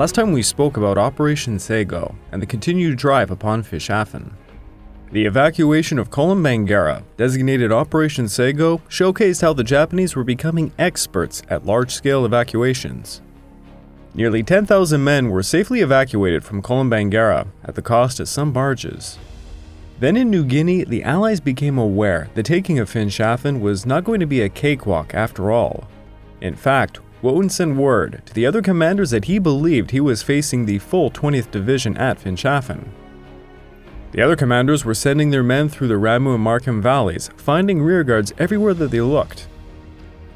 Last time we spoke about Operation Se-Go and the continued drive upon Finschhafen. The evacuation of Kolombangara, designated Operation Se-Go, showcased how the Japanese were becoming experts at large scale evacuations. Nearly 10,000 men were safely evacuated from Kolombangara at the cost of some barges. Then in New Guinea, the Allies became aware the taking of Finschhafen was not going to be a cakewalk after all. In fact, Wootten sent word to the other commanders that he believed he was facing the full 20th Division at Finschhafen. The other commanders were sending their men through the Ramu and Markham valleys, finding rearguards everywhere that they looked.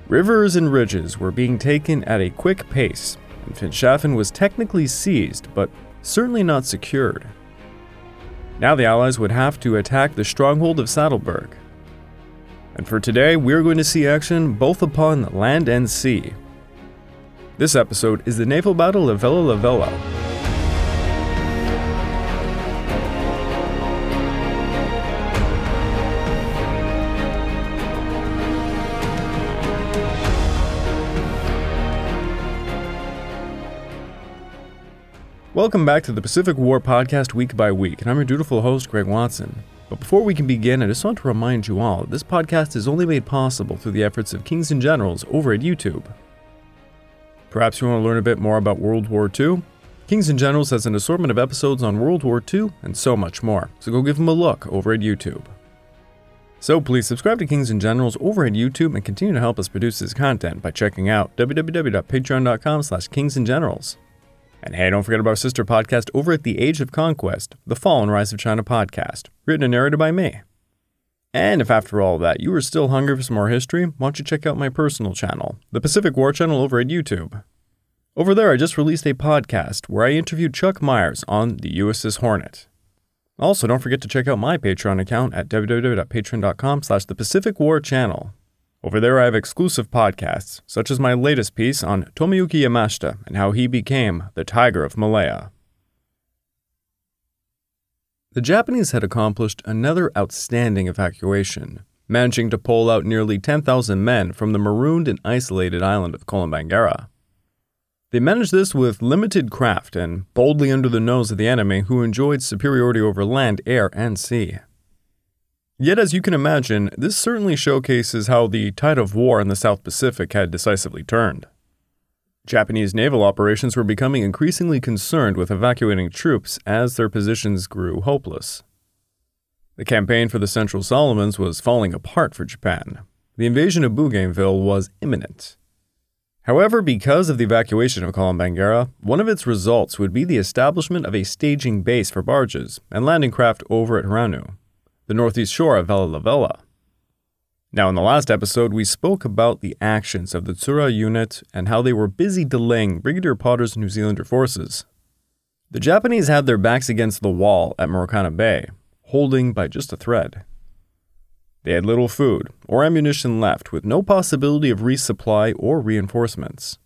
Rivers and ridges were being taken at a quick pace, and Finschhafen was technically seized, but certainly not secured. Now the Allies would have to attack the stronghold of Sattelberg. And for today, we are going to see action both upon land and sea. This episode is the naval battle of Vella la. Welcome back to the Pacific War Podcast week by week, and I'm your dutiful host, Craig Watson. But before we can begin, I just want to remind you all that this podcast is only made possible through the efforts of Kings and Generals over at YouTube. Perhaps you want to learn a bit more about World War II? Kings and Generals has an assortment of episodes on World War II and so much more, so go give them a look over at YouTube. So please subscribe to Kings and Generals over at YouTube and continue to help us produce this content by checking out www.patreon.com slash kingsandgenerals. And hey, don't forget about our sister podcast over at The Age of Conquest, the Fall and Rise of China podcast, written and narrated by me. And if after all that you are still hungry for some more history, why don't you check out my personal channel, the Pacific War Channel over at YouTube. Over there, I just released a podcast where I interviewed Chuck Myers on the USS Hornet. Also, don't forget to check out my Patreon account at www.patreon.com slash the Pacific War Channel. Over there, I have exclusive podcasts, such as my latest piece on Tomoyuki Yamashita and how he became the Tiger of Malaya. The Japanese had accomplished another outstanding evacuation, managing to pull out nearly 10,000 men from the marooned and isolated island of Kolombangara. They managed this with limited craft and boldly under the nose of the enemy who enjoyed superiority over land, air, and sea. Yet, as you can imagine, this certainly showcases how the tide of war in the South Pacific had decisively turned. Japanese naval operations were becoming increasingly concerned with evacuating troops as their positions grew hopeless. The campaign for the Central Solomons was falling apart for Japan. The invasion of Bougainville was imminent. However, because of the evacuation of Kolombangara, one of its results would be the establishment of a staging base for barges and landing craft over at Horaniu, the northeast shore of Vella Lavella. Now, in the last episode, we spoke about the actions of the Tsuruha unit and how they were busy delaying Brigadier Potter's New Zealander forces. The Japanese had their backs against the wall at Marquana Bay, holding by just a thread. They had little food or ammunition left, with no possibility of resupply or reinforcements.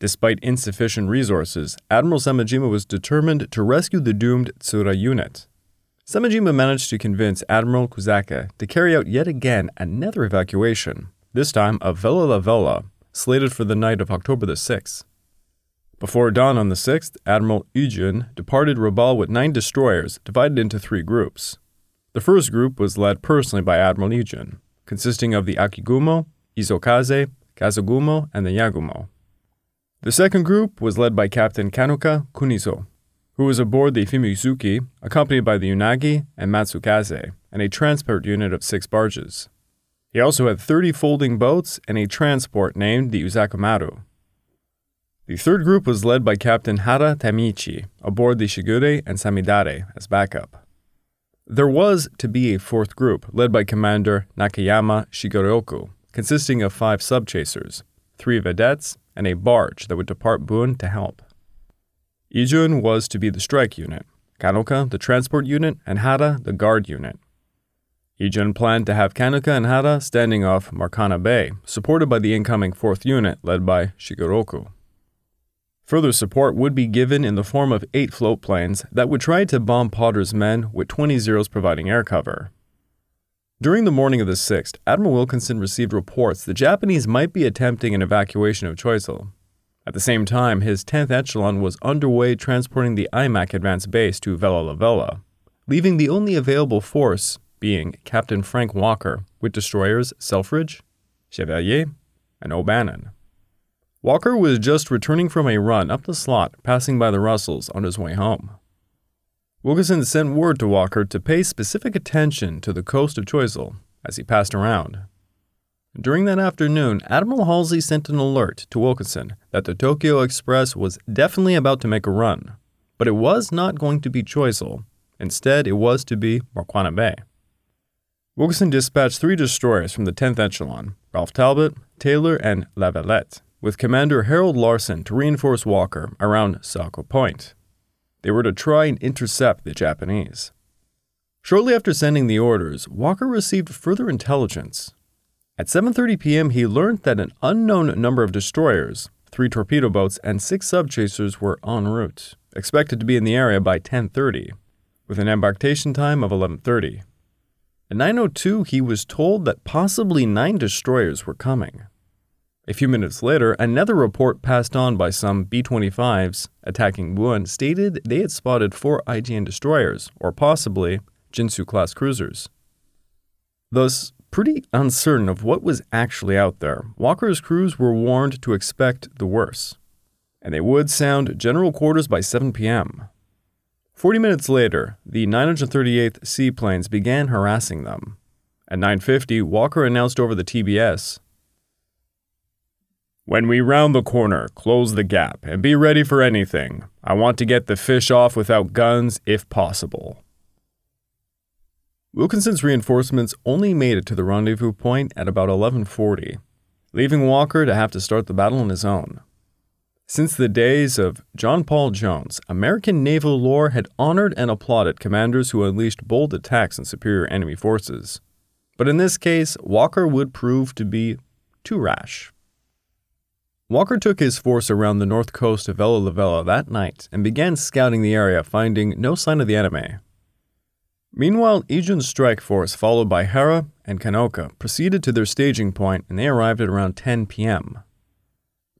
Despite insufficient resources, Admiral Samejima was determined to rescue the doomed Tsuruha unit Samejima managed to convince Admiral Kusaka to carry out yet again another evacuation, this time of Vella Lavella, slated for the night of October the 6th. Before dawn on the 6th, Admiral Ujun departed Rabaul with nine destroyers divided into three groups. The first group was led personally by Admiral Ujun, consisting of the Akigumo, Isokaze, Kazagumo, and the Yagumo. The second group was led by Captain Kanuka Kunizo, who was aboard the Fumizuki, accompanied by the Unagi and Matsukaze, and a transport unit of six barges. He also had 30 folding boats and a transport named the Uzakumaru. The third group was led by Captain Hara Tamichi, aboard the Shigure and Samidare as backup. There was to be a fourth group, led by Commander Nakayama Shigoryoku, consisting of five subchasers, three vedettes, and a barge that would depart Buin to help. Ijun was to be the strike unit, Kanuka the transport unit, and Hara the guard unit. Ijun planned to have Kanuka and Hara standing off Marquana Bay, supported by the incoming 4th unit led by Shigoroku. Further support would be given in the form of eight float planes that would try to bomb Potter's men, with 20 Zeros providing air cover. During the morning of the 6th, Admiral Wilkinson received reports the Japanese might be attempting an evacuation of Choiseul, At the same time, his 10th Echelon was underway transporting the IMAC advance base to Vella Lavella, leaving the only available force being Captain Frank Walker with destroyers Selfridge, Chevalier, and O'Bannon. Walker was just returning from a run up the slot, passing by the Russells on his way home. Wilkinson sent word to Walker to pay specific attention to the coast of Choiseul as he passed around. During that afternoon, Admiral Halsey sent an alert to Wilkinson that the Tokyo Express was definitely about to make a run, but it was not going to be Choiseul. Instead, it was to be Marquana Bay. Wilkinson dispatched three destroyers from the 10th Echelon Ralph Talbot, Taylor, and La Valette, with Commander Harold Larson to reinforce Walker around Saco Point. They were to try and intercept the Japanese. Shortly after sending the orders, Walker received further intelligence. At 7:30 p.m., he learned that an unknown number of destroyers, 3 torpedo boats, and 6 subchasers were en route, expected to be in the area by 10:30, with an embarkation time of 11:30. At 9.02, he was told that possibly nine destroyers were coming. A few minutes later, another report passed on by some B 25s attacking Wuhan stated they had spotted four IJN destroyers, or possibly Jintsu class cruisers. Thus, pretty uncertain of what was actually out there, Walker's crews were warned to expect the worst, and they would sound general quarters by 7 p.m. Forty minutes later, the 938th seaplanes began harassing them. At 9:50, Walker announced over the TBS, "When we round the corner, close the gap and be ready for anything. I want to get the fish off without guns if possible." Wilkinson's reinforcements only made it to the rendezvous point at about 11:40, leaving Walker to have to start the battle on his own. Since the days of John Paul Jones, American naval lore had honored and applauded commanders who unleashed bold attacks on superior enemy forces. But in this case, Walker would prove to be too rash. Walker took his force around the north coast of Vella Lavella that night and began scouting the area, finding no sign of the enemy. Meanwhile, Ijun's strike force, followed by Hara and Kanoka, proceeded to their staging point and they arrived at around 10 p.m.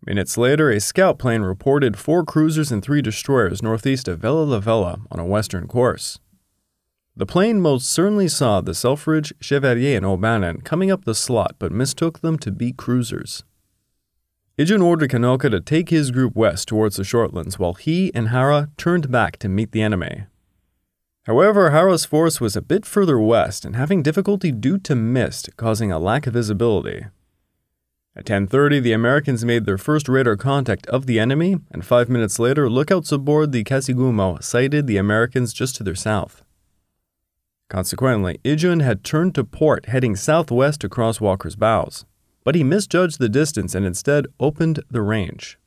Minutes later, a scout plane reported four cruisers and three destroyers northeast of Vella Lavella on a western course. The plane most certainly saw the Selfridge, Chevalier, and O'Bannon coming up the slot but mistook them to be cruisers. Ijun ordered Kanoka to take his group west towards the Shortlands while he and Hara turned back to meet the enemy. However, Hara's force was a bit further west and having difficulty due to mist causing a lack of visibility. At 10:30, the Americans made their first radar contact of the enemy, and 5 minutes later, lookouts aboard the Kasigumo sighted the Americans just to their south. Consequently, Ijun had turned to port heading southwest across Walker's bows, but he misjudged the distance and instead opened the range.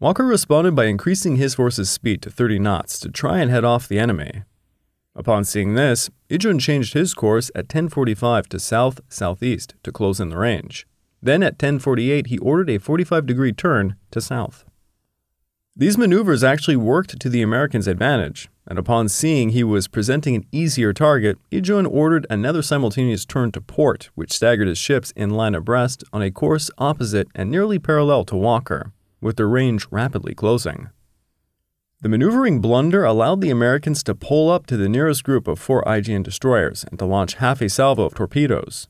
Walker responded by increasing his force's speed to 30 knots to try and head off the enemy. Upon seeing this, Ijun changed his course at 1045 to south southeast to close in the range. Then at 1048, he ordered a 45 degree turn to south. These maneuvers actually worked to the Americans' advantage, and upon seeing he was presenting an easier target, Ijun ordered another simultaneous turn to port, which staggered his ships in line abreast on a course opposite and nearly parallel to Walker, with the range rapidly closing. The maneuvering blunder allowed the Americans to pull up to the nearest group of four IJN destroyers and to launch half a salvo of torpedoes,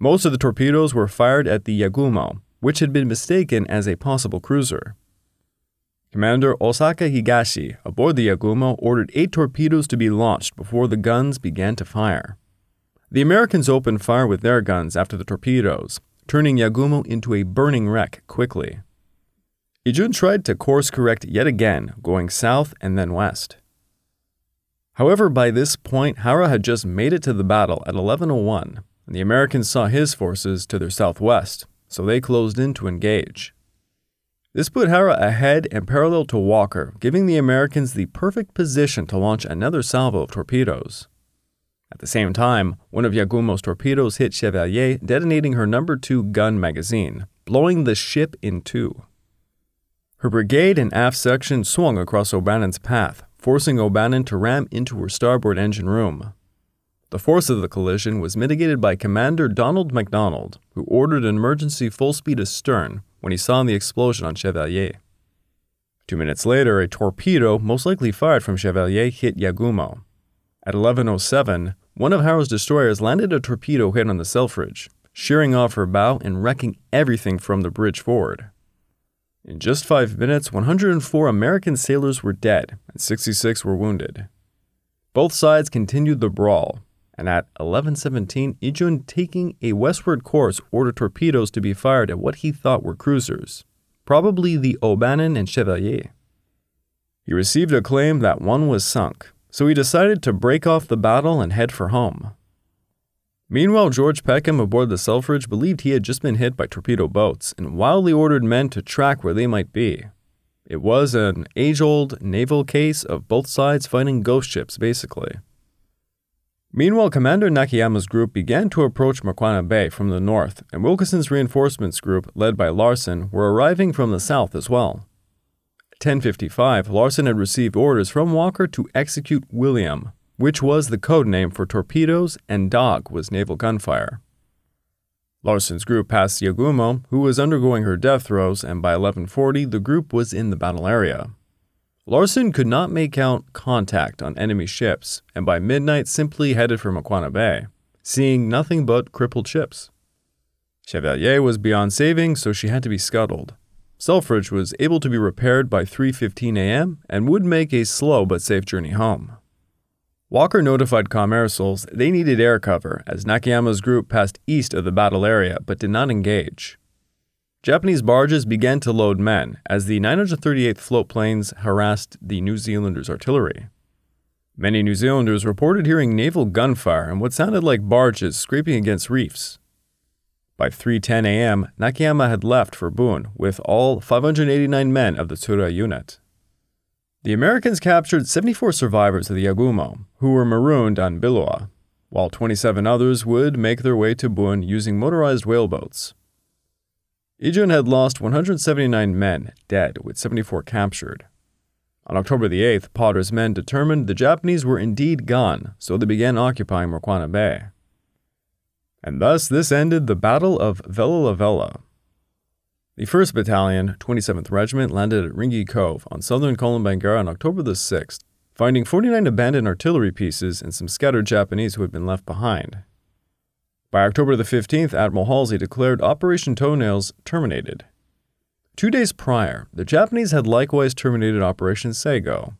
most of the torpedoes were fired at the Yagumo, which had been mistaken as a possible cruiser. Commander Osaka Higashi aboard the Yagumo ordered eight torpedoes to be launched before the guns began to fire. The Americans opened fire with their guns after the torpedoes, turning Yagumo into a burning wreck quickly. Ijun tried to course correct yet again, going south and then west. However, by this point, Hara had just made it to the battle at 1101 and the Americans saw his forces to their southwest, so they closed in to engage. This put Hara ahead and parallel to Walker, giving the Americans the perfect position to launch another salvo of torpedoes. At the same time, one of Yagumo's torpedoes hit Chevalier, detonating her number two gun magazine, blowing the ship in two. Her brigade and aft section swung across O'Bannon's path, forcing O'Bannon to ram into her starboard engine room. the force of the collision was mitigated by Commander Donald MacDonald, who ordered an emergency full speed astern when he saw the explosion on Chevalier. Two minutes later, a torpedo, most likely fired from Chevalier, hit Yagumo. At 11.07, one of Hara's destroyers landed a torpedo hit on the Selfridge, shearing off her bow and wrecking everything from the bridge forward. In just five minutes, 104 American sailors were dead and 66 were wounded. Both sides continued the brawl, and at 11:17, Lee Jun, taking a westward course, ordered torpedoes to be fired at what he thought were cruisers, probably the O'Bannon and Chevalier. He received a claim that one was sunk, so he decided to break off the battle and head for home. Meanwhile, George Peckham aboard the Selfridge believed he had just been hit by torpedo boats and wildly ordered men to track where they might be. It was an age old naval case of both sides fighting ghost ships, basically. Meanwhile, Commander Nakayama's group began to approach Marquana Bay from the north, and Wilkinson's reinforcements group, led by Larson, were arriving from the south as well. At 1055, Larson had received orders from Walker to execute William, which was the code name for torpedoes, and Dog was naval gunfire. Larson's group passed Yagumo, who was undergoing her death throes, and by 1140 the group was in the battle area. Larson could not make out contact on enemy ships, and by midnight simply headed for Marquana Bay, seeing nothing but crippled ships. Chevalier was beyond saving, so she had to be scuttled. Selfridge was able to be repaired by 3:15 a.m. and would make a slow but safe journey home. Walker notified ComAirSols they needed air cover as Nakayama's group passed east of the battle area but did not engage. Japanese barges began to load men as the 938th float planes harassed the New Zealanders' artillery. Many New Zealanders reported hearing naval gunfire and what sounded like barges scraping against reefs. By 3:10 a.m., Nakayama had left for Buin with all 589 men of the Tsuruya unit. The Americans captured 74 survivors of the Yagumo, who were marooned on Biloa, while 27 others would make their way to Buin using motorized whaleboats. Lee Jun had lost 179 men, dead, with 74 captured. On October the 8th, Potter's men determined the Japanese were indeed gone, so they began occupying Marquana Bay. And thus this ended the Battle of Vella Lavella, the 1st Battalion, 27th Regiment, landed at Ringi Cove on southern Kolombangara on October the 6th, finding 49 abandoned artillery pieces and some scattered Japanese who had been left behind. By October the 15th, Admiral Halsey declared Operation Toenails terminated. Two days prior, the Japanese had likewise terminated Operation Se-Go.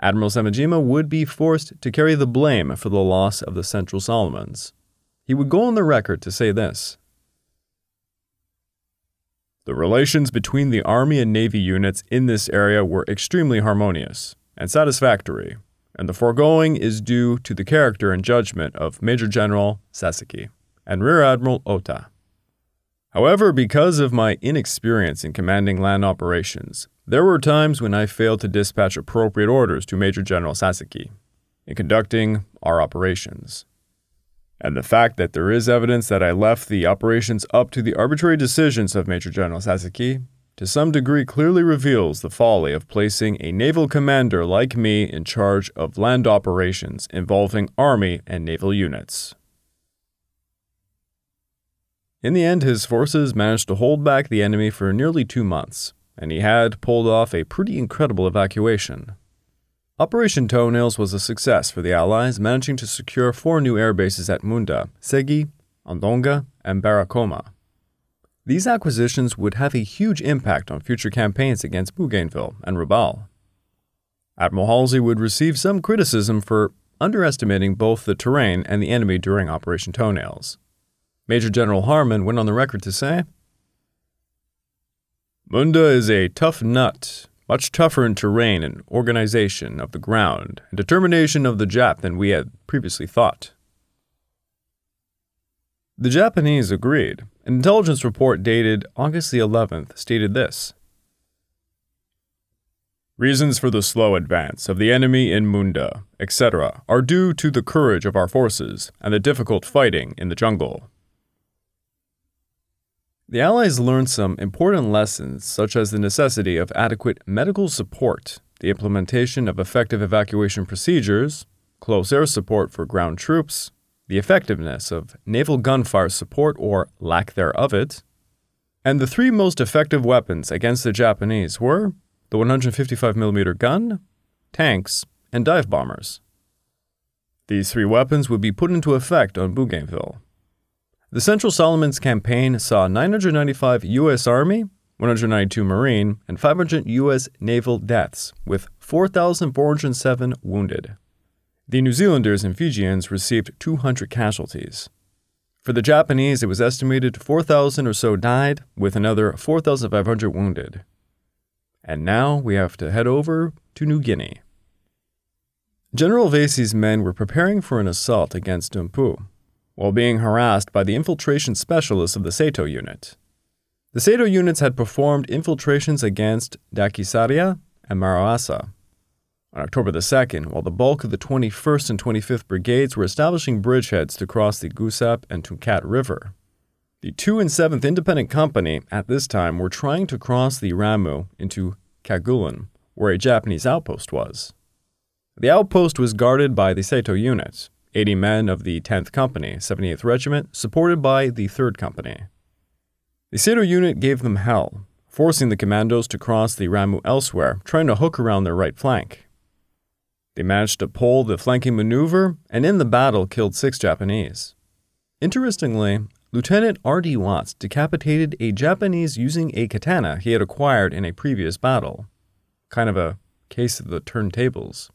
Admiral Samejima would be forced to carry the blame for the loss of the Central Solomons. He would go on the record to say this the relations between the Army and Navy units in this area were extremely harmonious and satisfactory, and the foregoing is due to the character and judgment of Major General Sasaki and Rear Admiral Ota. However, because of my inexperience in commanding land operations, there were times when I failed to dispatch appropriate orders to Major General Sasaki in conducting our operations and the fact that there is evidence that I left the operations up to the arbitrary decisions of Major General Sasaki to some degree clearly reveals the folly of placing a naval commander like me in charge of land operations involving Army and naval units. In the end, his forces managed to hold back the enemy for nearly two months, and he had pulled off a pretty incredible evacuation. Operation Toenails was a success for the Allies, managing to secure four new air bases at Munda, Segi, Ondonga, and Barakoma. These acquisitions would have a huge impact on future campaigns against Bougainville and Rabaul. Admiral Halsey would receive some criticism for underestimating both the terrain and the enemy during Operation Toenails. Major General Harmon went on the record to say, Munda is a tough nut much tougher in terrain and organization of the ground and determination of the Jap than we had previously thought. The Japanese agreed. An intelligence report dated August the 11th stated this Reasons for the slow advance of the enemy in Munda, etc., are due to the courage of our forces and the difficult fighting in the jungle. The Allies learned some important lessons, such as the necessity of adequate medical support, the implementation of effective evacuation procedures, close air support for ground troops, the effectiveness of naval gunfire support or lack thereof it, and the three most effective weapons against the Japanese were the 155mm gun, tanks, and dive bombers. These three weapons would be put into effect on Bougainville. The Central Solomons campaign saw 995 U.S. Army, 192 Marine, and 500 U.S. naval deaths, with 4,407 wounded. The New Zealanders and Fijians received 200 casualties. For the Japanese, it was estimated 4,000 or so died, with another 4,500 wounded. And now we have to head over to New Guinea. General Vasey's men were preparing for an assault against Dumpu, while being harassed by the infiltration specialists of the Seto unit. The Seto units had performed infiltrations against Dakisaria and Marawasa. On October the 2nd, while the bulk of the 21st and 25th Brigades were establishing bridgeheads to cross the Gusap and Tunkat River, the 2 and 7th Independent Company at this time were trying to cross the Ramu into Kagulan, where a Japanese outpost was. The outpost was guarded by the Seto unit, 80 men of the 10th Company, 78th Regiment, supported by the 3rd Company. The Seto unit gave them hell, forcing the commandos to cross the Ramu elsewhere, trying to hook around their right flank. They managed to pull the flanking maneuver and in the battle killed six Japanese. Interestingly, Lieutenant R.D. Watts decapitated a Japanese using a katana he had acquired in a previous battle. Kind of a case of the turntables.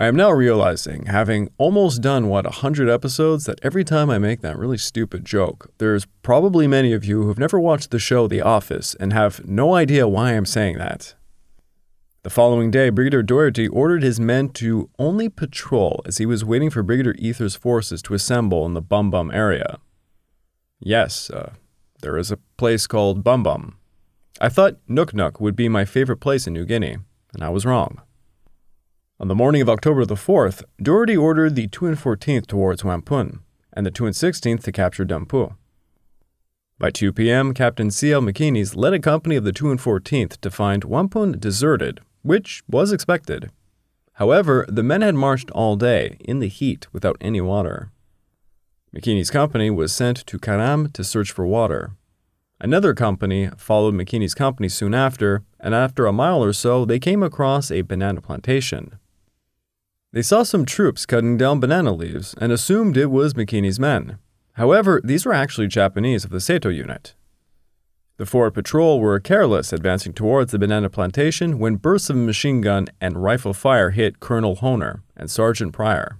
I am now realizing, having almost done what, 100 episodes, that every time I make that really stupid joke, there's probably many of you who've never watched the show The Office and have no idea why I'm saying that. The following day, Brigadier Dougherty ordered his men to only patrol as he was waiting for Brigadier Eather's forces to assemble in the Bum Bum area. Yes, uh, there is a place called Bum Bum. I thought Nook Nook would be my favorite place in New Guinea, and I was wrong. On the morning of October the 4th, Dougherty ordered the 2 and 14th towards Wampun and the 2 and 16th to capture Dumpu. By 2 p.m., Captain C.L. McKinney's led a company of the 2 and 14th to find Wampun deserted, which was expected. However, the men had marched all day in the heat without any water. McKinney's company was sent to Karam to search for water. Another company followed McKinney's company soon after, and after a mile or so, they came across a banana plantation. They saw some troops cutting down banana leaves and assumed it was McKinney's men. However, these were actually Japanese of the Seto unit. The forward patrol were careless advancing towards the banana plantation when bursts of machine gun and rifle fire hit Colonel Honner and Sergeant Pryor.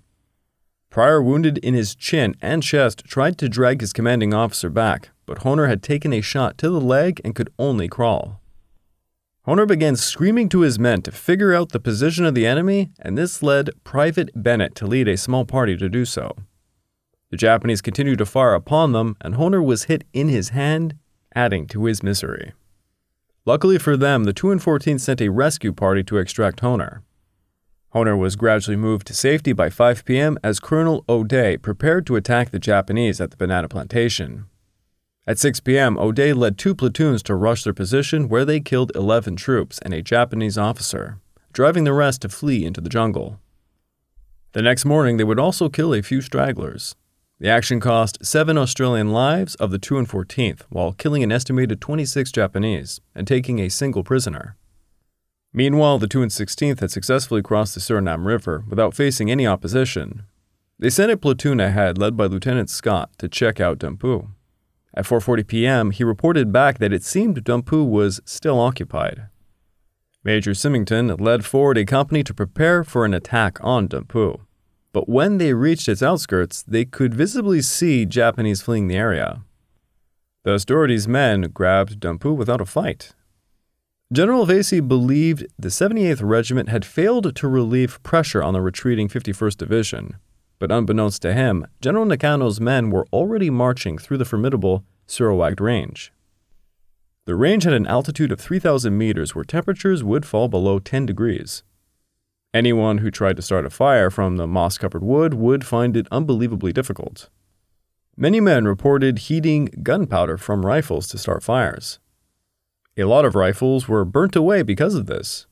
Pryor, wounded in his chin and chest, tried to drag his commanding officer back, but Honner had taken a shot to the leg and could only crawl. Honner began screaming to his men to figure out the position of the enemy, and this led Private Bennett to lead a small party to do so. The Japanese continued to fire upon them, and Honner was hit in his hand, adding to his misery. Luckily for them, the 2 and 14 sent a rescue party to extract Honner. Honner was gradually moved to safety by 5 p.m. as Colonel O'Day prepared to attack the Japanese at the banana plantation. At 6 p.m., O'Day led two platoons to rush their position where they killed 11 troops and a Japanese officer, driving the rest to flee into the jungle. The next morning, they would also kill a few stragglers. The action cost seven Australian lives of the 2 and 14th, while killing an estimated 26 Japanese and taking a single prisoner. Meanwhile, the 2 and 16th had successfully crossed the Suriname River without facing any opposition. They sent a platoon ahead led by Lieutenant Scott to check out Dumpu. At 4:40 p.m., he reported back that it seemed Dumpu was still occupied. Major Symington led forward a company to prepare for an attack on Dumpu. But when they reached its outskirts, they could visibly see Japanese fleeing the area. Thus, Dougherty's men grabbed Dumpu without a fight. General Vasey believed the 78th Regiment had failed to relieve pressure on the retreating 51st Division, but unbeknownst to him, General Nakano's men were already marching through the formidable Saruwaged Range. The range had an altitude of 3,000 meters where temperatures would fall below 10 degrees. Anyone who tried to start a fire from the moss covered wood would find it unbelievably difficult. Many men reported heating gunpowder from rifles to start fires. A lot of rifles were burnt away because of this.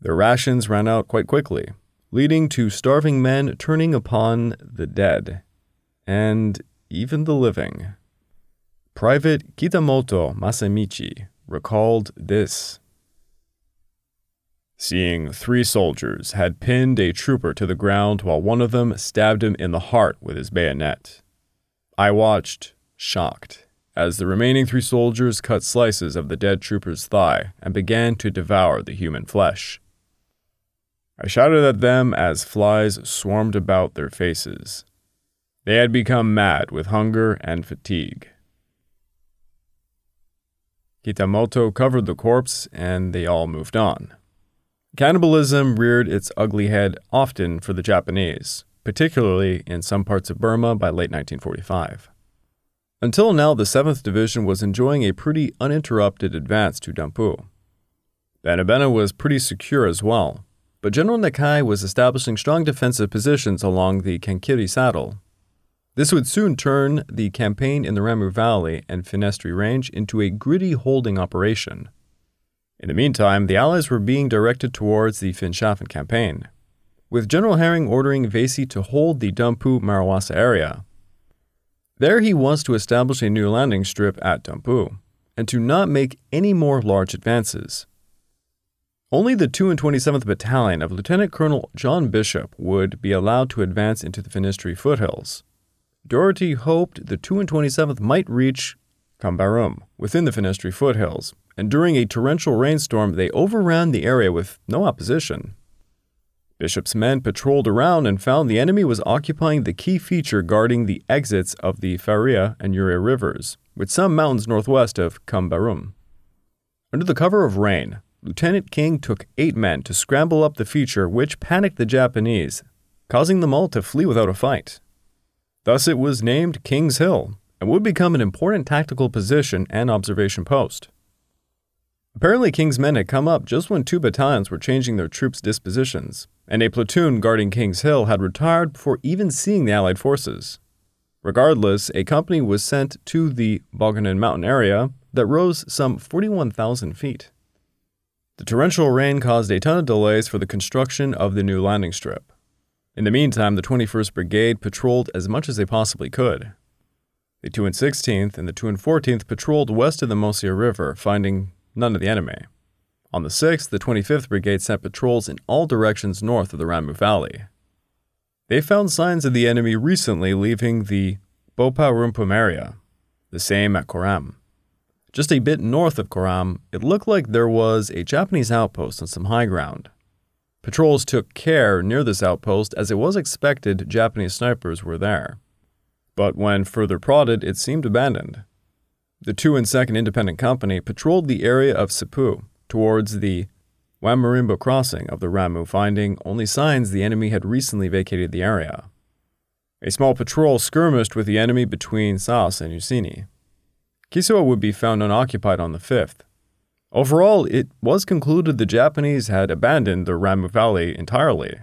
Their rations ran out quite quickly, leading to starving men turning upon the dead, and even the living. Private Kitamoto Masamichi recalled this. Seeing three soldiers had pinned a trooper to the ground while one of them stabbed him in the heart with his bayonet. I watched, shocked, as the remaining three soldiers cut slices of the dead trooper's thigh and began to devour the human flesh. I shouted at them as flies swarmed about their faces. They had become mad with hunger and fatigue. Kitamoto covered the corpse and they all moved on. Cannibalism reared its ugly head often for the Japanese, particularly in some parts of Burma by late 1945. Until now, the 7th Division was enjoying a pretty uninterrupted advance to Dumpu. Benabena was pretty secure as well, but General Nakai was establishing strong defensive positions along the Kankiryo Saddle. This would soon turn the campaign in the Ramu Valley and Finisterre Range into a gritty holding operation. In the meantime, the Allies were being directed towards the Finschhafen campaign, with General Herring ordering Vasey to hold the Dumpu Marawasa area. There he was to establish a new landing strip at Dumpu, and to not make any more large advances. Only the 2 and 27th Battalion of Lieutenant Colonel John Bishop would be allowed to advance into the Finisterre foothills. Dougherty hoped the 2 and 27th might reach Kambarum within the Finisterre foothills, and during a torrential rainstorm, they overran the area with no opposition. Bishop's men patrolled around and found the enemy was occupying the key feature guarding the exits of the Faria and Uria rivers, with some mountains northwest of Kambarum. Under the cover of rain, Lieutenant King took eight men to scramble up the feature, which panicked the Japanese, causing them all to flee without a fight. Thus, it was named King's Hill and would become an important tactical position and observation post. Apparently, King's men had come up just when two battalions were changing their troops' dispositions, and a platoon guarding King's Hill had retired before even seeing the Allied forces. Regardless, a company was sent to the Boganen mountain area that rose some 41,000 feet. The torrential rain caused a ton of delays for the construction of the new landing strip. In the meantime, the 21st Brigade patrolled as much as they possibly could. The 2 and 16th and the 2 and 14th patrolled west of the Mosia River, finding none of the enemy. On the 6th, the 25th Brigade sent patrols in all directions north of the Ramu Valley. They found signs of the enemy recently leaving the Bopa Rumpum area, the same at Koram. Just a bit north of Koram, it looked like there was a Japanese outpost on some high ground. Patrols took care near this outpost as it was expected Japanese snipers were there. But when further prodded, it seemed abandoned. The 2 and 2nd Independent Company patrolled the area of Sipu towards the Wamarimbo crossing of the Ramu, finding only signs the enemy had recently vacated the area. A small patrol skirmished with the enemy between Saas and Usini. Kisoa would be found unoccupied on the 5th. Overall, it was concluded the Japanese had abandoned the Ramu Valley entirely.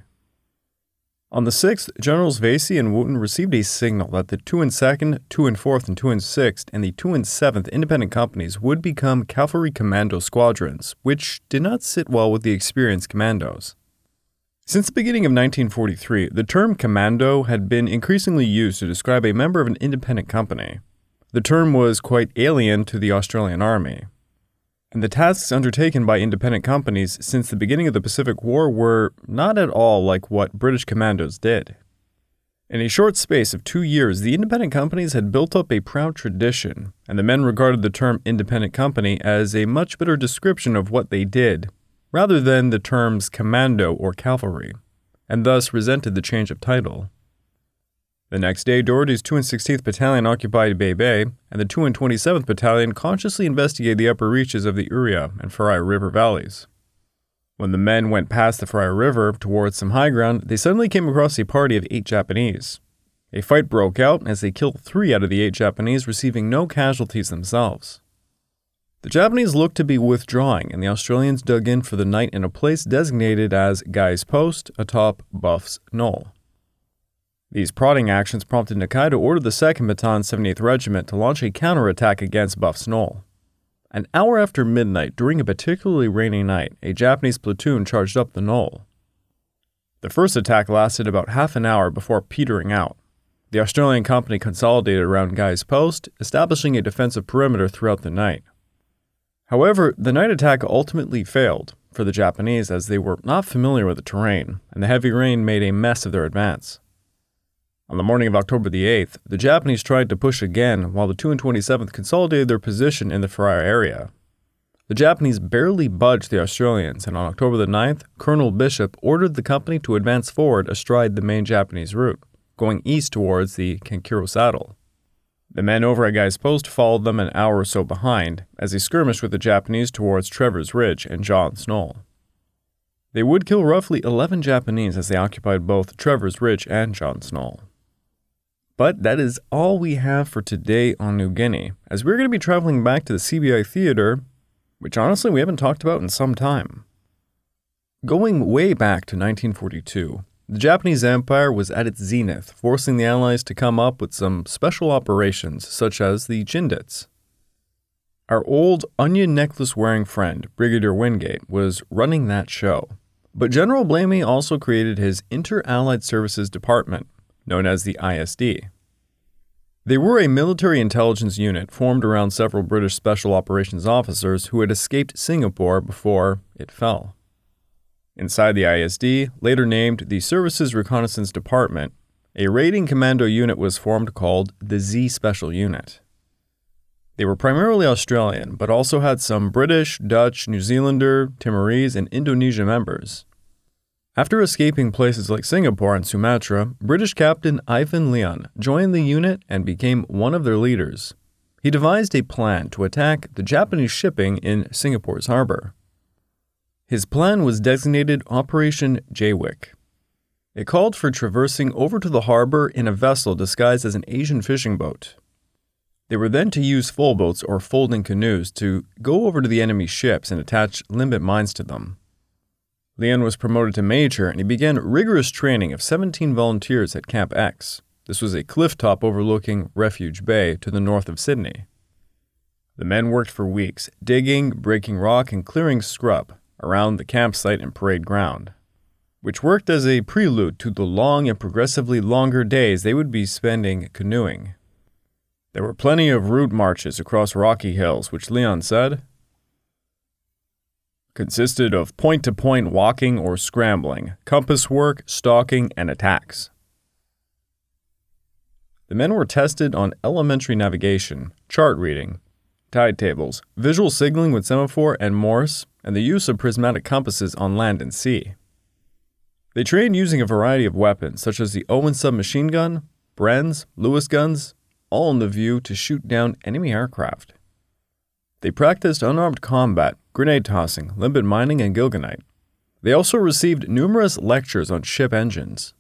On the 6th, Generals Vasey and Wootten received a signal that the 2 and 2nd, 2 and 4th, and 2 and 6th, and the 2 and 7th independent companies would become cavalry commando squadrons, which did not sit well with the experienced commandos. Since the beginning of 1943, the term commando had been increasingly used to describe a member of an independent company. The term was quite alien to the Australian Army. And the tasks undertaken by independent companies since the beginning of the Pacific War were not at all like what British commandos did. In a short space of two years, the independent companies had built up a proud tradition, and the men regarded the term independent company as a much better description of what they did, rather than the terms commando or cavalry, and thus resented the change of title. The next day, Dougherty's 2 and 16th Battalion occupied Bay Bay, and the 2 and 27th Battalion consciously investigated the upper reaches of the Uria and Faria River valleys. When the men went past the Faria River towards some high ground, they suddenly came across a party of eight Japanese. A fight broke out as they killed three out of the eight Japanese, receiving no casualties themselves. The Japanese looked to be withdrawing, and the Australians dug in for the night in a place designated as Guy's Post atop Buff's Knoll. These prodding actions prompted Nakai to order the 2nd Baton 78th Regiment to launch a counterattack against Buff's Knoll. An hour after midnight, during a particularly rainy night, a Japanese platoon charged up the knoll. The first attack lasted about half an hour before petering out. The Australian company consolidated around Guy's Post, establishing a defensive perimeter throughout the night. However, the night attack ultimately failed for the Japanese as they were not familiar with the terrain, and the heavy rain made a mess of their advance. On the morning of October the 8th, the Japanese tried to push again while the 2 and 27th consolidated their position in the Farrar area. The Japanese barely budged the Australians, and on October the 9th, Colonel Bishop ordered the company to advance forward astride the main Japanese route, going east towards the Kankiryo Saddle. The men over at Guy's Post followed them an hour or so behind as they skirmished with the Japanese towards Trevor's Ridge and John's Knoll. They would kill roughly 11 Japanese as they occupied both Trevor's Ridge and John's Knoll. But that is all we have for today on New Guinea, as we're going to be traveling back to the CBI Theater which honestly we haven't talked about in some time. Going way back to 1942, the Japanese Empire was at its zenith, forcing the Allies to come up with some special operations such as the Chindits. Our old onion necklace wearing friend, Brigadier Wingate, was running that show. But General Blamey also created his Inter Allied Services Department, known as the ISD. They were a military intelligence unit formed around several British Special Operations officers who had escaped Singapore before it fell. Inside the ISD, later named the Services Reconnaissance Department, a raiding commando unit was formed called the Z Special Unit. They were primarily Australian, but also had some British, Dutch, New Zealander, Timorese, and Indonesia members. After escaping places like Singapore and Sumatra, British Captain Ivan Lyon joined the unit and became one of their leaders. He devised a plan to attack the Japanese shipping in Singapore's harbor. His plan was designated Operation Jaywick. It called for traversing over to the harbor in a vessel disguised as an Asian fishing boat. They were then to use folboats or folding canoes to go over to the enemy ships and attach limpet mines to them. Lyon was promoted to major and he began rigorous training of 17 volunteers at Camp X. This was a cliff top overlooking Refuge Bay to the north of Sydney. The men worked for weeks, digging, breaking rock, and clearing scrub around the campsite and parade ground, which worked as a prelude to the long and progressively longer days they would be spending canoeing. There were plenty of route marches across rocky hills, which Lyon said consisted of point to point walking or scrambling, compass work, stalking, and attacks. The men were tested on elementary navigation, chart reading, tide tables, visual signaling with semaphore and Morse, and the use of prismatic compasses on land and sea. They trained using a variety of weapons, such as the Owen submachine gun, Bren's, Lewis guns, all in the view to shoot down enemy aircraft. They practiced unarmed combat, grenade tossing, limpet mining, and gelignite. They also received numerous lectures on ship engines.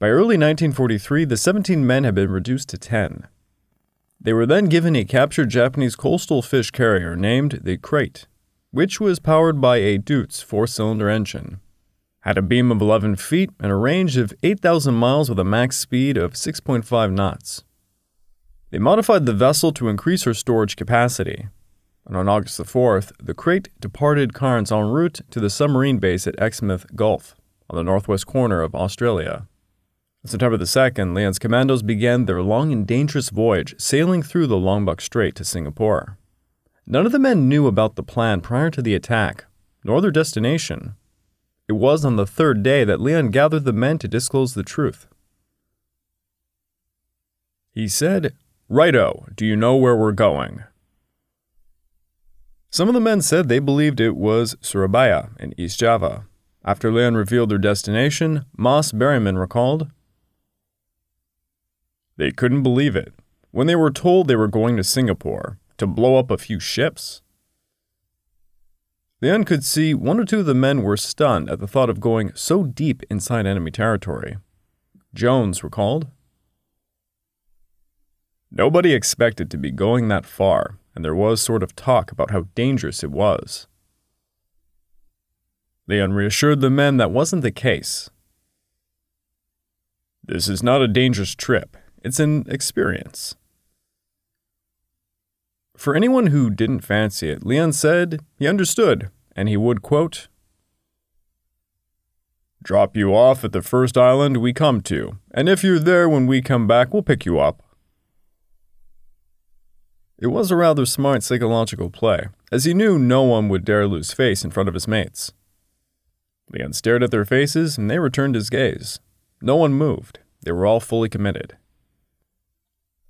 By early 1943, the 17 men had been reduced to 10. They were then given a captured Japanese coastal fish carrier named the Krait, which was powered by a Deutz four cylinder engine, had a beam of 11 feet, and a range of 8,000 miles with a max speed of 6.5 knots. They modified the vessel to increase her storage capacity, and on August the 4th, the Krait departed Cairns en route to the submarine base at Exmouth Gulf, on the northwest corner of Australia. On September the 2nd, Lyon's commandos began their long and dangerous voyage, sailing through the Lombok Strait to Singapore. None of the men knew about the plan prior to the attack, nor their destination. It was on the third day that Lyon gathered the men to disclose the truth. He said, Righto, do you know where we're going? Some of the men said they believed it was Surabaya in East Java. After Lyon revealed their destination, Moss Berryman recalled, They couldn't believe it. When they were told they were going to Singapore to blow up a few ships, Lyon could see one or two of the men were stunned at the thought of going so deep inside enemy territory. Jones recalled, Nobody expected to be going that far, and there was sort of talk about how dangerous it was. Lyon reassured the men that wasn't the case. This is not a dangerous trip, it's an experience. For anyone who didn't fancy it, Lyon said he understood, and he would, quote, Drop you off at the first island we come to, and if you're there when we come back, we'll pick you up. It was a rather smart psychological play, as he knew no one would dare lose face in front of his mates. Lyon stared at their faces, and they returned his gaze. No one moved. They were all fully committed.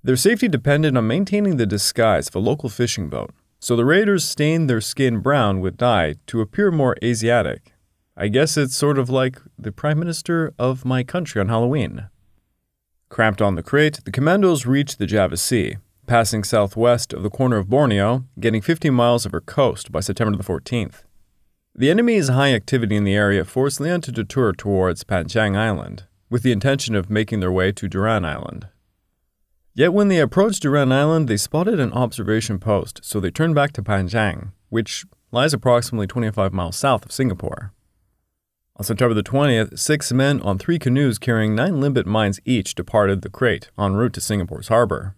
Their safety depended on maintaining the disguise of a local fishing boat, so the raiders stained their skin brown with dye to appear more Asiatic I guess it's sort of like the Prime Minister of my country on Halloween. Cramped on the Krait, the commandos reached the Java Sea, passing southwest of the corner of Borneo, getting 50 miles of her coast by September the 14th. The enemy's high activity in the area forced Lyon to detour towards Panjang Island, with the intention of making their way to Durian Island. Yet when they approached Durian Island, they spotted an observation post, so they turned back to Panjang, which lies approximately 25 miles south of Singapore. On September the 20th, six men on three canoes carrying nine limpet mines each departed the Krait en route to Singapore's harbor.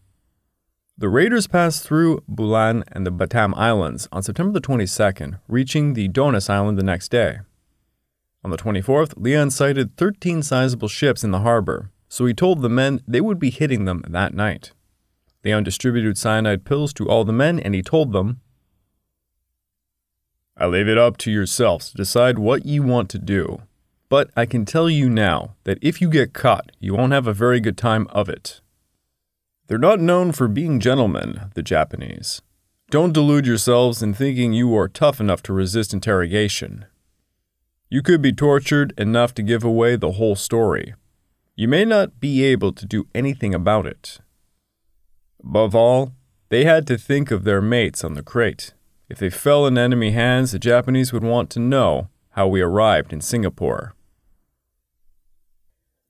The raiders passed through Bulan and the Batam Islands on September the 22nd, reaching the Dongas Island the next day. On the 24th, Lyon sighted 13 sizable ships in the harbor, so he told the men they would be hitting them that night. Lyon distributed cyanide pills to all the men and he told them, I leave it up to yourselves to decide what you want to do. But I can tell you now that if you get caught, you won't have a very good time of it. They're not known for being gentlemen, the Japanese. Don't delude yourselves in thinking you are tough enough to resist interrogation. You could be tortured enough to give away the whole story. You may not be able to do anything about it. Above all, they had to think of their mates on the Krait. If they fell in enemy hands, the Japanese would want to know how we arrived in Singapore.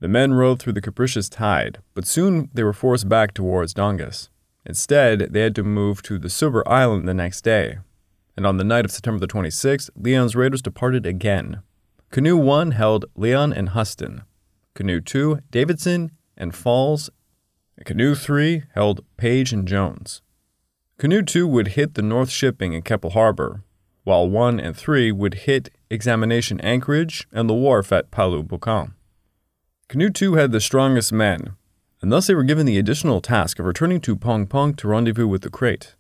The men rode through the capricious tide, but soon they were forced back towards Dongas. Instead, they had to move to the Subar Island the next day. And on the night of September the 26th, Lyon's raiders departed again. Canoe 1 held Lyon and Huston. Canoe 2, Davidson and Falls. And Canoe 3 held Page and Jones. Canoe 2 would hit the North Shipping in Keppel Harbor, while 1 and 3 would hit Examination Anchorage and the wharf at Pulau Bukom. Canoe 2 had the strongest men, and thus they were given the additional task of returning to Pompong to rendezvous with the Krait.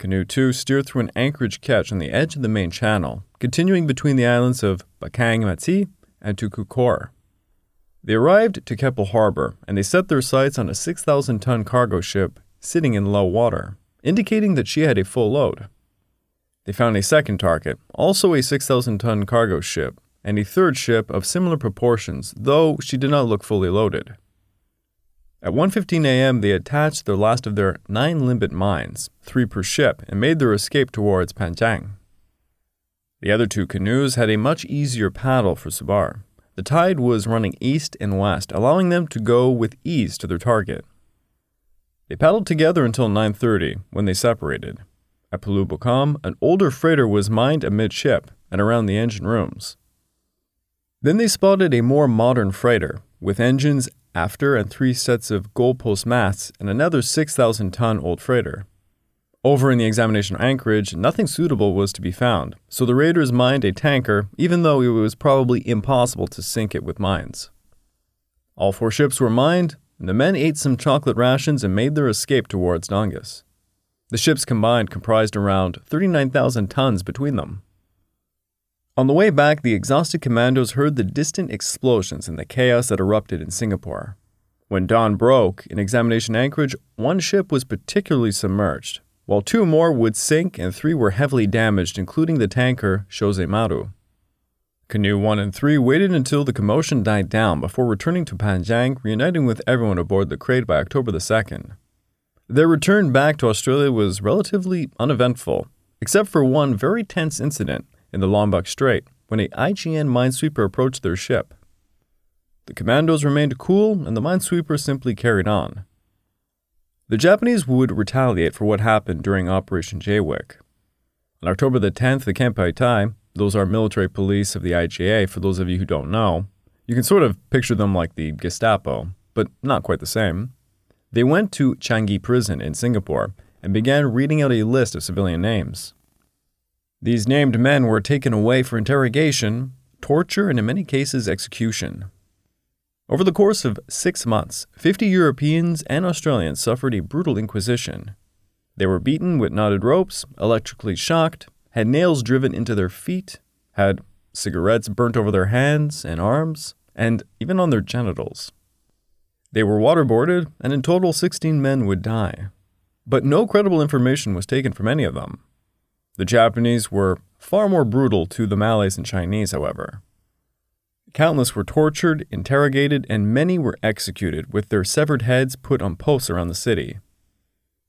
Canoe 2 steered through an anchorage ketch on the edge of the main channel, continuing between the islands of Blakang Mati and Terkukor. They arrived to Keppel Harbor and they set their sights on a 6,000 ton cargo ship sitting in low water indicating that she had a full load. They found a second target, also a 6,000 ton cargo ship, and a third ship of similar proportions, though she did not look fully loaded. At 1:15 a.m., they attached the last of their nine limpet mines, three per ship, and made their escape towards Panjang. The other two canoes had a much easier paddle for Subar. The tide was running east and west, allowing them to go with ease to their target. They paddled together until 9:30, when they separated. At Pulau Bukom, an older freighter was mined amidship and around the engine rooms. Then they spotted a more modern freighter, with engines after and three sets of goalpost masts and another 6,000 ton old freighter. Over in the examination anchorage, nothing suitable was to be found, so the raiders mined a tanker, even though it was probably impossible to sink it with mines. All four ships were mined, and the men ate some chocolate rations and made their escape towards Dongas. The ships combined comprised around 39,000 tons between them. On the way back, the exhausted commandos heard the distant explosions and the chaos that erupted in Singapore. When dawn broke, in examination anchorage, one ship was particularly submerged, while two more would sink and three were heavily damaged, including the tanker Shose Maru. Canoe 1 and 3 waited until the commotion died down before returning to Panjang, reuniting with everyone aboard the Krait by October the 2nd. Their return back to Australia was relatively uneventful, except for one very tense incident in the Lombok Strait when a IJN minesweeper approached their ship. The commandos remained cool and the minesweeper simply carried on. The Japanese would retaliate for what happened during Operation Jaywick. On October the 10th, the Kempei Tai, those are military police of the IJA, for those of you who don't know. You can sort of picture them like the Gestapo, but not quite the same. They went to Changi Prison in Singapore and began reading out a list of civilian names. These named men were taken away for interrogation, torture, and in many cases, execution. Over the course of six months, 50 Europeans and Australians suffered a brutal inquisition. They were beaten with knotted ropes, electrically shocked, had nails driven into their feet, had cigarettes burnt over their hands and arms, and even on their genitals. They were waterboarded, and in total, 16 men would die. But no credible information was taken from any of them. The Japanese were far more brutal to the Malays and Chinese, however. Countless were tortured, interrogated, and many were executed with their severed heads put on posts around the city.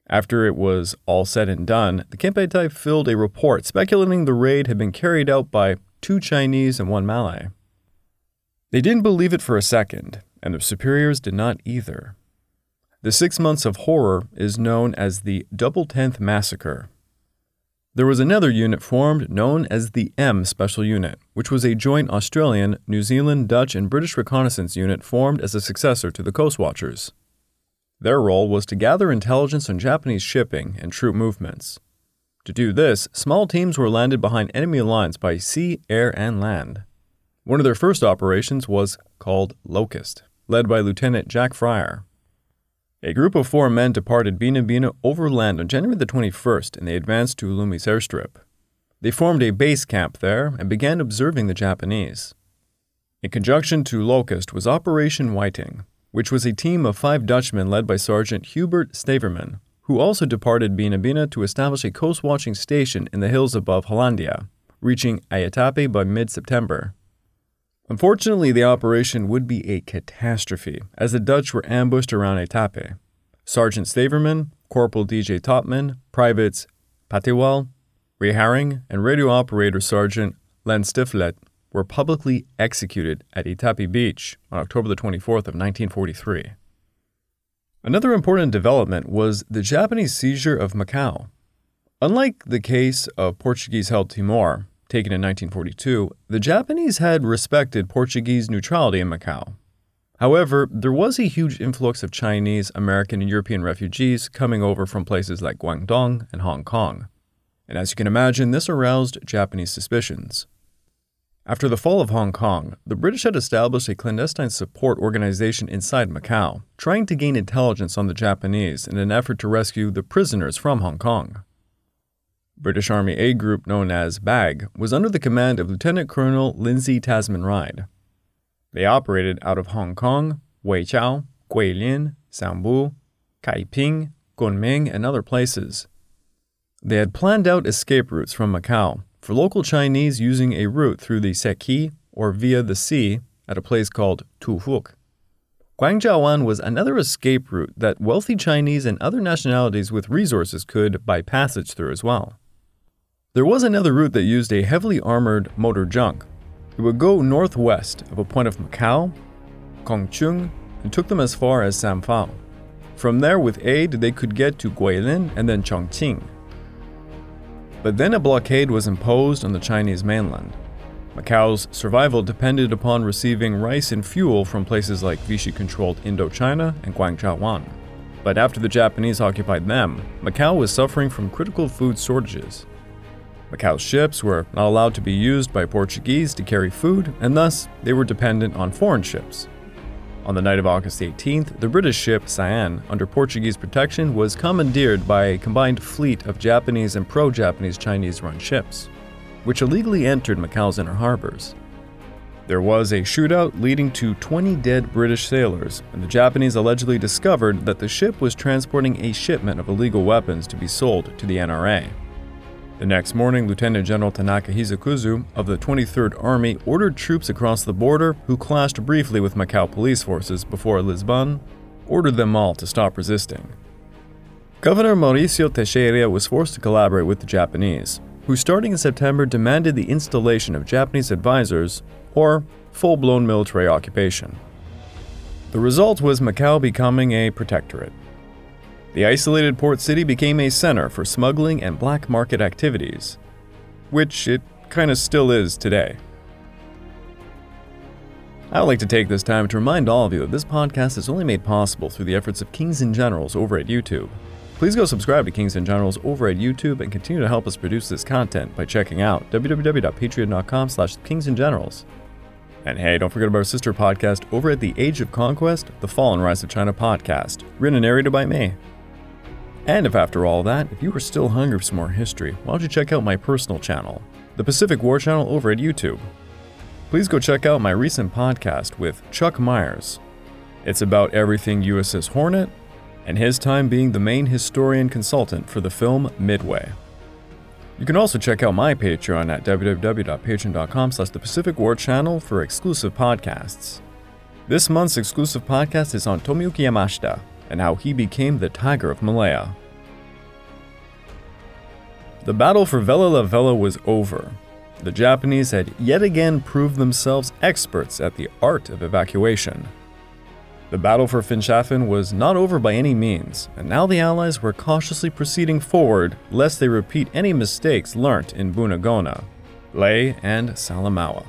After it was all said and done, the Kempeitai filled a report speculating the raid had been carried out by two Chinese and one Malay. They didn't believe it for a second, and their superiors did not either. The six months of horror is known as the Double Tenth Massacre. There was another unit formed known as the M Special Unit, which was a joint Australian, New Zealand, Dutch, and British reconnaissance unit formed as a successor to the Coast Watchers. Their role was to gather intelligence on Japanese shipping and troop movements. To do this, small teams were landed behind enemy lines by sea, air, and land. One of their first operations was called Locust, led by Lieutenant Jack Fryer. A group of four men departed Bena Bena overland on January the 21st and they advanced to Lumis airstrip. They formed a base camp there and began observing the Japanese. In conjunction to Locust was Operation Whiting, which was a team of five Dutchmen led by Sergeant Hubert Staverman, who also departed Bena Bena to establish a coast watching station in the hills above Hollandia, reaching Aitape by mid September. Unfortunately, the operation would be a catastrophe, as the Dutch were ambushed around Aitape. Sergeant Staverman, Corporal DJ Topman, Privates Patiwal, Ray Haring, and radio operator Sergeant Len Stiflet were publicly executed at Aitape Beach on October the 24th of 1943. Another important development was the Japanese seizure of Macau. Unlike the case of Portuguese held Timor, taken in 1942, the Japanese had respected Portuguese neutrality in Macau. However, there was a huge influx of Chinese, American, and European refugees coming over from places like Guangdong and Hong Kong. And as you can imagine, this aroused Japanese suspicions. After the fall of Hong Kong, the British had established a clandestine support organization inside Macau, trying to gain intelligence on the Japanese in an effort to rescue the prisoners from Hong Kong. British Army A Group, known as BAG, was under the command of Lieutenant Colonel Lindsay Tasman Ride. They operated out of Hong Kong, Weiqiao, Guilin, Sambu, Kaiping, Kunming, and other places. They had planned out escape routes from Macau for local Chinese using a route through the Seki or via the sea at a place called Tufuk. Guangzhouwan was another escape route that wealthy Chinese and other nationalities with resources could buy passage through as well. There was another route that used a heavily armored motor junk. It would go northwest of a point of Macau, Kongchung, and took them as far as Samfao. From there, with aid, they could get to Guilin and then Chongqing. But then a blockade was imposed on the Chinese mainland. Macau's survival depended upon receiving rice and fuel from places like Vichy controlled Indochina and Guangzhouwan. But after the Japanese occupied them, Macau was suffering from critical food shortages. Macau's ships were not allowed to be used by Portuguese to carry food, and thus they were dependent on foreign ships. On the night of August 18th, the British ship Cyane, under Portuguese protection, was commandeered by a combined fleet of Japanese and pro Japanese Chinese run ships, which illegally entered Macau's inner harbors. There was a shootout leading to 20 dead British sailors, and the Japanese allegedly discovered that the ship was transporting a shipment of illegal weapons to be sold to the NRA. The next morning, Lieutenant General Tanaka Hisakazu of the 23rd Army ordered troops across the border who clashed briefly with Macau police forces before Lisbon ordered them all to stop resisting. Governor Mauricio Teixeira was forced to collaborate with the Japanese, who starting in September demanded the installation of Japanese advisors or full blown military occupation. The result was Macau becoming a protectorate. The isolated port city became a center for smuggling and black market activities, which it kind of still is today. I would like to take this time to remind all of you that this podcast is only made possible through the efforts of Kings and Generals over at YouTube. Please go subscribe to Kings and Generals over at YouTube and continue to help us produce this content by checking out www.patreon.com slash kingsandgenerals. And hey, don't forget about our sister podcast over at the Age of Conquest, the Fall and Rise of China podcast, written and narrated by me. And if after all that, if you are still hungry for some more history, why don't you check out my personal channel, the Pacific War Channel over at YouTube. Please go check out my recent podcast with Chuck Myers. It's about everything USS Hornet, and his time being the main historian consultant for the film Midway. You can also check out my Patreon at www.patreon.com slash the Pacific War Channel for exclusive podcasts. This month's exclusive podcast is on Tomoyuki Yamashita and how he became the Tiger of Malaya. The battle for Vella Lavella was over. The Japanese had yet again proved themselves experts at the art of evacuation. The battle for Finschhafen was not over by any means, and now the Allies were cautiously proceeding forward lest they repeat any mistakes learnt in Bunagona, Lae, and Salamaua.